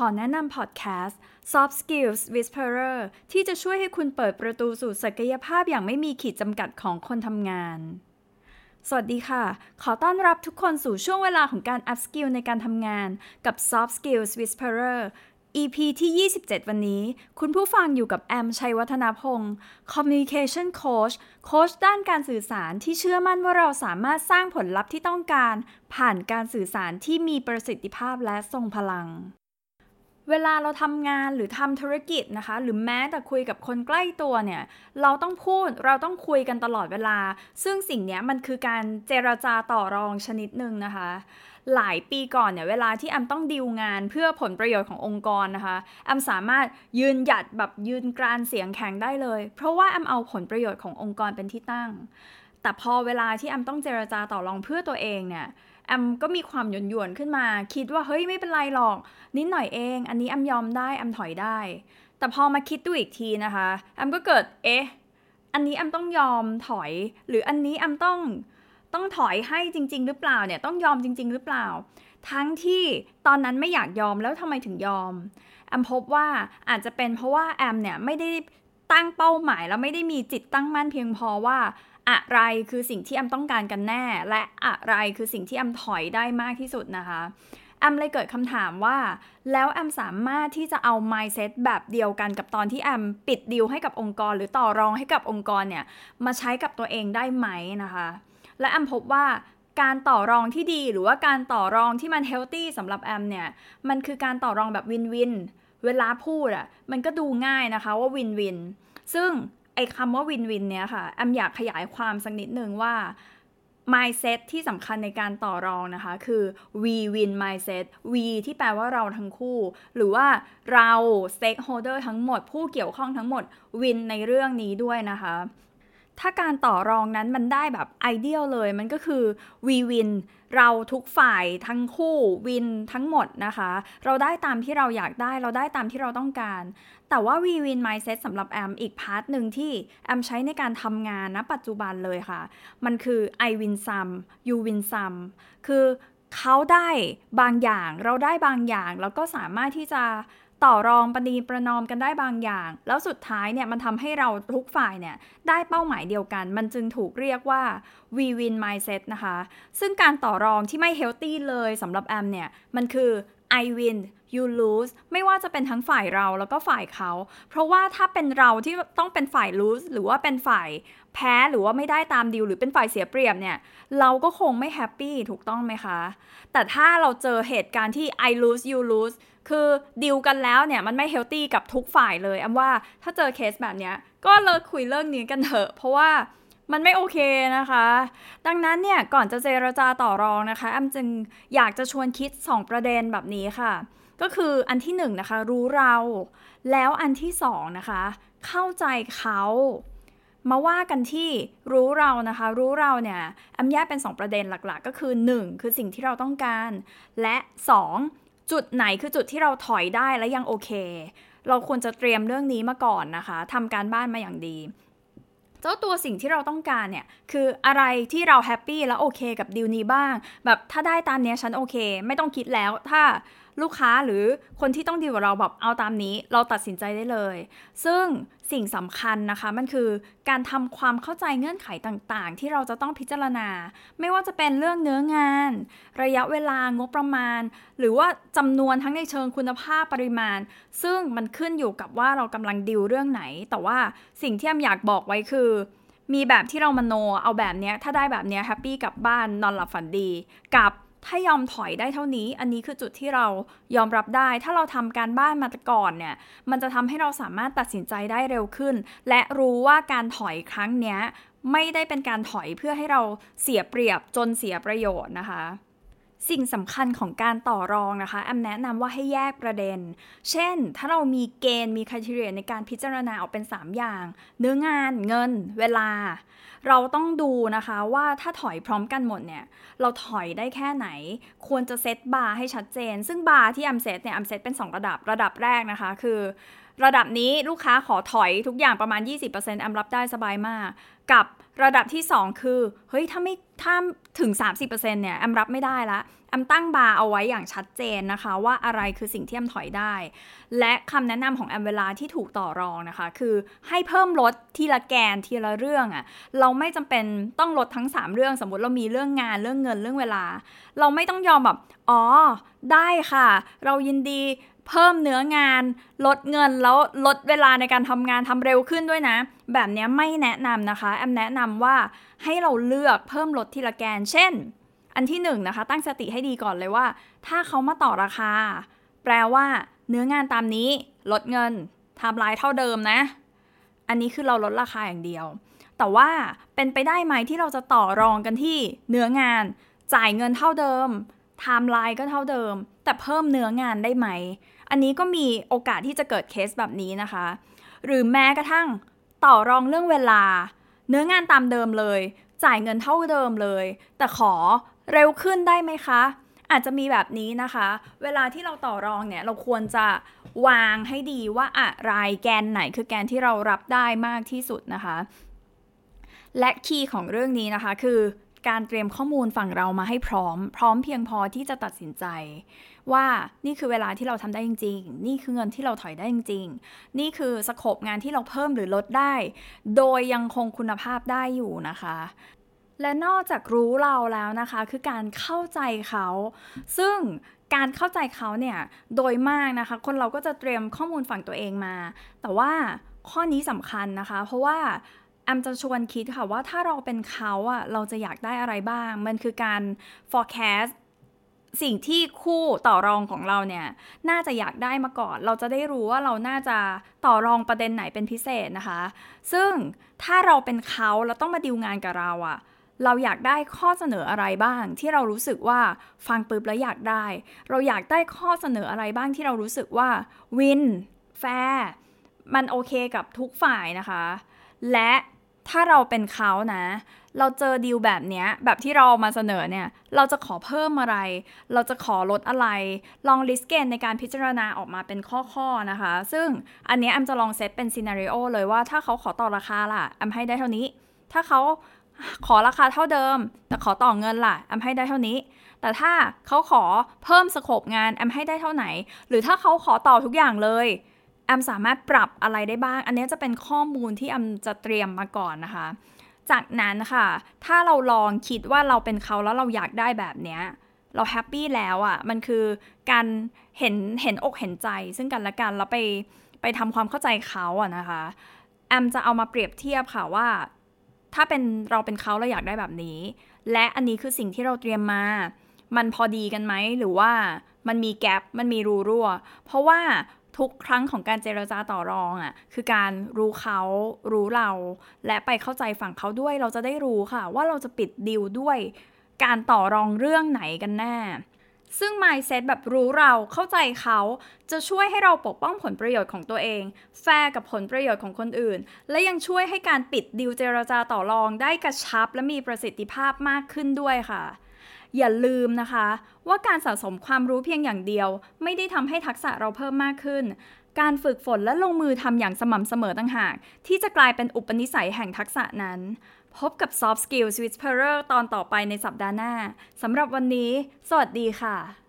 ขอแนะนำพอดแคสต์ Soft Skills Whisperer ที่จะช่วยให้คุณเปิดประตูสู่ศักยภาพอย่างไม่มีขีดจำกัดของคนทำงาน สวัสดีค่ะ ขอต้อนรับทุกคนสู่ช่วงเวลาของการ up skill ในการทำงานกับ Soft Skills Whisperer EP ที่ 27 วันนี้ คุณผู้ฟังอยู่กับแอม ชัยวัฒนาพงศ์ Communication Coach โค้ชด้านการสื่อสารที่เชื่อมั่นว่าเราสามารถสร้างผลลัพธ์ที่ต้องการ ผ่านการสื่อสารที่มีประสิทธิภาพและทรงพลัง เวลาเราทำงานหรือทำธุรกิจนะคะ หรือแม้แต่คุยกับคนใกล้ตัวเนี่ย เราต้องพูดเราต้องคุยกันตลอดเวลา ซึ่งสิ่งนี้มันคือการเจรจาต่อรองชนิดหนึ่งนะคะ หลายปีก่อนเนี่ยเวลาที่แอมต้องดีลงานเพื่อผลประโยชน์ขององค์กรนะคะแอมสามารถยืนหยัดแบบยืนกรานเสียงแข็งได้เลย เพราะว่าแอมเอาผลประโยชน์ขององค์กรเป็นที่ตั้ง แต่พอเวลาที่แอมต้องเจรจาต่อรองเพื่อตัวเองเนี่ย แอมก็มีความหยวนหยวนขึ้นมา คิดว่าเฮ้ยไม่เป็นไรหรอก นิดหน่อยเอง อันนี้แอมยอมได้แอมถอยได้ แต่พอมาคิดดูอีกทีนะคะแอมก็เกิดเอ๊ะอันนี้แอมต้องยอมถอย หรืออันนี้แอมต้องต้องถอยให้จริง ๆ หรือเปล่าเนี่ยต้องยอมจริง ๆ หรือเปล่า ทั้งที่ตอนนั้นไม่อยากยอมแล้วทำไมถึงยอมแอมพบว่าอาจจะเป็นเพราะว่าแอมเนี่ยไม่ได้ตั้งเป้าหมายแล้วไม่ได้มีจิตตั้งมั่นเพียงพอว่า อะไรคือสิ่งที่แอมต้องการกันแน่ และอะไรคือสิ่งที่แอมถอยได้มากที่สุดนะคะแอมเลยเกิดคำถามว่า แล้วแอมสามารถที่จะเอา mindset แบบเดียวกันกับตอนที่แอมปิดดีลให้กับองค์กร หรือต่อรองให้กับองค์กรเนี่ยมาใช้กับตัวเองได้ไหมนะคะ และแอมพบว่าการต่อรองที่ดีหรือว่าการต่อรองที่มัน healthy สำหรับแอมเนี่ยมันคือการต่อรองแบบ win-win เวลาพูดอะ่ะมันก็ดูง่ายนะคะว่าวินวิน ซึ่ง ไอ้คำว่าวินวินเนี่ยค่ะแอมอยากขยายความสักนิดนึงว่า mindset ที่สำคัญในการต่อรองนะคะ คือ we win mindset we ที่แปลว่าเราทั้งคู่ หรือว่าเรา stakeholder ทั้งหมด ผู้เกี่ยวข้องทั้งหมด win ในเรื่องนี้ด้วยนะคะ ถ้าการต่อรองนั้นมันได้แบบไอเดียลเลย มันก็คือวีวินเราทุกฝ่ายทั้งคู่win ทั้งหมดนะคะ เราได้ตามที่เราอยากได้เราได้ตามที่เราต้องการ แต่ว่า we win mindset สำหรับแอมอีก part หนึ่งที่แอมใช้ในการทำงานณปัจจุบันเลยค่ะ มันคือ I win some you win some คือเขาได้บางอย่างเราได้บางอย่าง แล้วก็สามารถที่จะ ต่อรองประนีประนอมกันได้บางอย่าง แล้วสุดท้ายเนี่ยมันทำให้เราทุกฝ่ายเนี่ยได้เป้าหมายเดียวกัน มันจึงถูกเรียกว่า we win mindset นะคะ ซึ่งการต่อรองที่ไม่ healthy เลยสำหรับแอมเนี่ย มันคือ I win you lose ไม่ว่าจะเป็นทั้งฝ่ายเราแล้วก็ฝ่ายเขา เพราะว่าถ้าเป็นเราที่ต้องเป็นฝ่าย lose หรือว่าเป็นฝ่ายแพ้หรือว่าไม่ได้ตามดีลหรือเป็นฝ่ายเสียเปรียบเนี่ย เราก็คงไม่ happy ถูกต้องไหมคะ แต่ถ้าเราเจอเหตุการณ์ที่ I lose you lose คือดีลกันแล้วเนี่ยมันไม่ healthy กับทุกฝ่ายเลยแอมว่าถ้าเจอเคสแบบนี้ก็เลิกคุยเรื่องนี้กันเถอะ เพราะว่า มันไม่โอเคนะคะ ดังนั้นเนี่ยก่อนจะเจรจาต่อรองนะคะอำจึงอยากจะชวนคิด 2 ประเด็นแบบนี้ค่ะ ก็คืออันที่1นนะคะรู้เรา แล้วอันที่2นะคะเข้าใจเขามาว่ากันที่รู้เรานะคะ รู้เราเนี่ยอำแยกเป็น 2 ประเด็นหลักๆ ก็คือ 1 คือสิ่งที่เราต้องการ และ 2 จุดไหนคือจุดที่เราถอยได้และยังโอเค เราควรจะเตรียมเรื่องนี้มาก่อนนะคะทำการบ้านมาอย่างดี เจ้าตัวสิ่งที่เราต้องการเนี่ยคืออะไรที่เราแฮปปี้และโอเคกับดีลนี้บ้าง แบบถ้าได้ตามนี้ฉันโอเค ไม่ต้องคิดแล้วถ้า ลูกค้าหรือคนที่ต้องดีกับเราแบบเอาตามนี้ เราตัดสินใจได้เลย ซึ่งสิ่งสำคัญนะคะมันคือการทำความเข้าใจเงื่อนไขต่างๆ ที่เราจะต้องพิจารณา ไม่ว่าจะเป็นเรื่องเนื้องาน ระยะเวลางบประมาณ หรือว่าจำนวนทั้งในเชิงคุณภาพปริมาณ ซึ่งมันขึ้นอยู่กับว่าเรากำลังดิวเรื่องไหน แต่ว่าสิ่งที่แอมอยากบอกไว้คือมีแบบที่เรามโนเอาแบบนี้ถ้าได้แบบนี้แฮปปี้กลับบ้านนอนหลับฝันดี กับ ถ้ายอมถอยได้เท่านี้ อันนี้คือจุดที่เรายอมรับได้ ถ้าเราทำการบ้านมาก่อนเนี่ย มันจะทำให้เราสามารถตัดสินใจได้เร็วขึ้น และรู้ว่าการถอยครั้งนี้ไม่ได้เป็นการถอยเพื่อให้เราเสียเปรียบจนเสียประโยชน์นะคะ สิ่งสำคัญของการต่อรองนะคะแอมแนะนำว่าให้แยกประเด็น เช่น ถ้าเรามีเกณฑ์มีคุณทีเรียในการพิจารณาออกเป็น 3 อย่าง เนื้องานเงิน เวลา เราต้องดูนะคะว่าถ้าถอยพร้อมกันหมดเนี่ย เราถอยได้แค่ไหน ควรจะเซตบาร์ให้ชัดเจน ซึ่งบาร์ที่อัมเซตเนี่ยอัมเซตเป็น 2 ระดับระดับแรกนะคะคือระดับนี้ลูกค้าขอถอยทุกอย่างประมาณ 20%อัมรับได้สบายมาก กับระดับที่ 2 คือ เฮ้ย ถ้าไม่ถ้าถึง 30%เนี่ยแอมรับไม่ได้ละแอมตั้งบาร์เอาไว้อย่างชัดเจนนะคะ ว่าอะไรคือสิ่งที่แอมถอยได้ และคำแนะนำของแอมเวลาที่ถูกต่อรองนะคะ คือให้เพิ่มลดทีละแกนทีละเรื่องอะเราไม่จำเป็นต้องลดทั้ง 3 เรื่องสมมติเรามีเรื่องงานเรื่องเงินเรื่องเวลา เราไม่ต้องยอมแบบอ๋อได้ค่ะ เรายินดีเพิ่มเนื้องานลดเงินแล้วลดเวลาในการทำงานทำเร็วขึ้นด้วยนะ แบบนี้ไม่แนะนำนะคะ แอมแนะนำว่าให้เราเลือกเพิ่มลดทีละแกน เช่น อันที่หนึ่งนะคะ ตั้งสติให้ดีก่อนเลยว่า ถ้าเขามาต่อราคา แปลว่าเนื้องานตามนี้ลดเงินทำลายเท่าเดิมนะ อันนี้คือเราลดราคาอย่างเดียว แต่ว่าเป็นไปได้ไหมที่เราจะต่อรองกันที่เนื้องาน จ่ายเงินเท่าเดิมไทม์ไลน์ก็เท่าเดิม แต่เพิ่มเนื้องานได้ไหม อันนี้ก็มีโอกาสที่จะเกิดเคสแบบนี้นะคะ หรือแม้กระทั่งต่อรองเรื่องเวลา เนื้องานตามเดิมเลย จ่ายเงินเท่าเดิมเลย แต่ขอเร็วขึ้นได้ไหมคะ อาจจะมีแบบนี้นะคะ เวลาที่เราต่อรองเนี่ยเราควรจะวางให้ดีว่าอะไรแกนไหนคือแกนที่เรารับได้มากที่สุดนะคะ และคีย์ของเรื่องนี้นะคะคือ การเตรียมข้อมูลฝั่งเรามาให้พร้อม พร้อมเพียงพอที่จะตัดสินใจ ว่านี่คือเวลาที่เราทำได้จริง ๆ นี่คือเงินที่เราถอยได้จริง ๆ นี่คือสโคปงานที่เราเพิ่มหรือลดได้ โดยยังคงคุณภาพได้อยู่นะคะ และนอกจากรู้เราแล้วนะคะ คือการเข้าใจเขา ซึ่งการเข้าใจเขาเนี่ยโดยมากนะคะ คนเราก็จะเตรียมข้อมูลฝั่งตัวเองมา แต่ว่าข้อนี้สำคัญนะคะ เพราะว่า แอมจะชวนคิดค่ะว่าถ้าเราเป็นเขาอะเราจะอยากได้อะไรบ้าง มันคือการ forecast สิ่งที่คู่ต่อรองของเราเนี่ย น่าจะอยากได้มาก่อน เราจะได้รู้ว่าเราน่าจะต่อรองประเด็นไหนเป็นพิเศษนะคะ ซึ่งถ้าเราเป็นเขาเราต้องมาดิวงานกับเราอะเราอยากได้ข้อเสนออะไรบ้าง ที่เรารู้สึกว่าฟังปุ๊บแล้วอยากได้ เราอยากได้ข้อเสนออะไรบ้างที่เรารู้สึกว่า win fair มันโอเคกับทุกฝ่ายนะคะ และ ถ้าเราเป็นเขานะ เราเจอดีลแบบนี้แบบที่เรามาเสนอเนี่ย เราจะขอเพิ่มอะไร เราจะขอลดอะไร ลอง list เกณฑ์ในการพิจารณาออกมาเป็นข้อๆนะคะ ซึ่งอันนี้แอมจะลองเซตเป็น scenario เลยว่าถ้าเขาขอต่อราคาล่ะแอมให้ได้เท่านี้ ถ้าเขาขอราคาเท่าเดิม แต่ขอต่อเงินล่ะแอมให้ได้เท่านี้ แต่ถ้าเขาขอเพิ่ม scope งานแอมให้ได้เท่าไหน หรือถ้าเขาขอต่อทุกอย่างเลย แอมสามารถปรับอะไรได้บ้าง อันนี้จะเป็นข้อมูลที่แอมจะเตรียมมาก่อนนะคะ จากนั้นค่ะ ถ้าเราลองคิดว่าเราเป็นเขาแล้วเราอยากได้แบบเนี้ยเรา happy แล้วอะ่ะ มันคือการเห็นเห็นอกเห็นใจซึ่งกันและกันแล้วไปไปทำความเข้าใจเขาอะนะคะ แอมจะเอามาเปรียบเทียบค่ะว่า ถ้าเป็นเราเป็นเขาเราอยากได้แบบนี้ และอันนี้คือสิ่งที่เราเตรียมมา มันพอดีกันไหมหรือว่ามันมีแกลบมันมีรูรั่ว เพราะว่า ทุกครั้งของการเจรจาต่อรองอะ่ะคือการรู้เขารู้เรา และไปเข้าใจฝั่งเขาด้วยเราจะได้รู้ค่ะ ว่าเราจะปิดดีลด้วยการต่อรองเรื่องไหนกันแน่ซึ่ง mindset แบบรู้เราเข้าใจเขาจะช่วยให้เราปกป้องผลประโยชน์ของตัวเอง แฟร์กับผลประโยชน์ของคนอื่น และยังช่วยให้การปิดดีลเจรจาต่อรองได้กระชับและมีประสิทธิภาพมากขึ้นด้วยค่ะ อย่าลืมนะคะ ว่าการสะสมความรู้เพียงอย่างเดียว ไม่ได้ทำให้ทักษะเราเพิ่มมากขึ้น การฝึกฝนและลงมือทำอย่างสม่ำเสมอต่างหาก ที่จะกลายเป็นอุปนิสัยแห่งทักษะนั้น พบกับ Soft Skills Whisperer ตอนต่อไปในสัปดาห์หน้าสำหรับวันนี้ สวัสดีค่ะ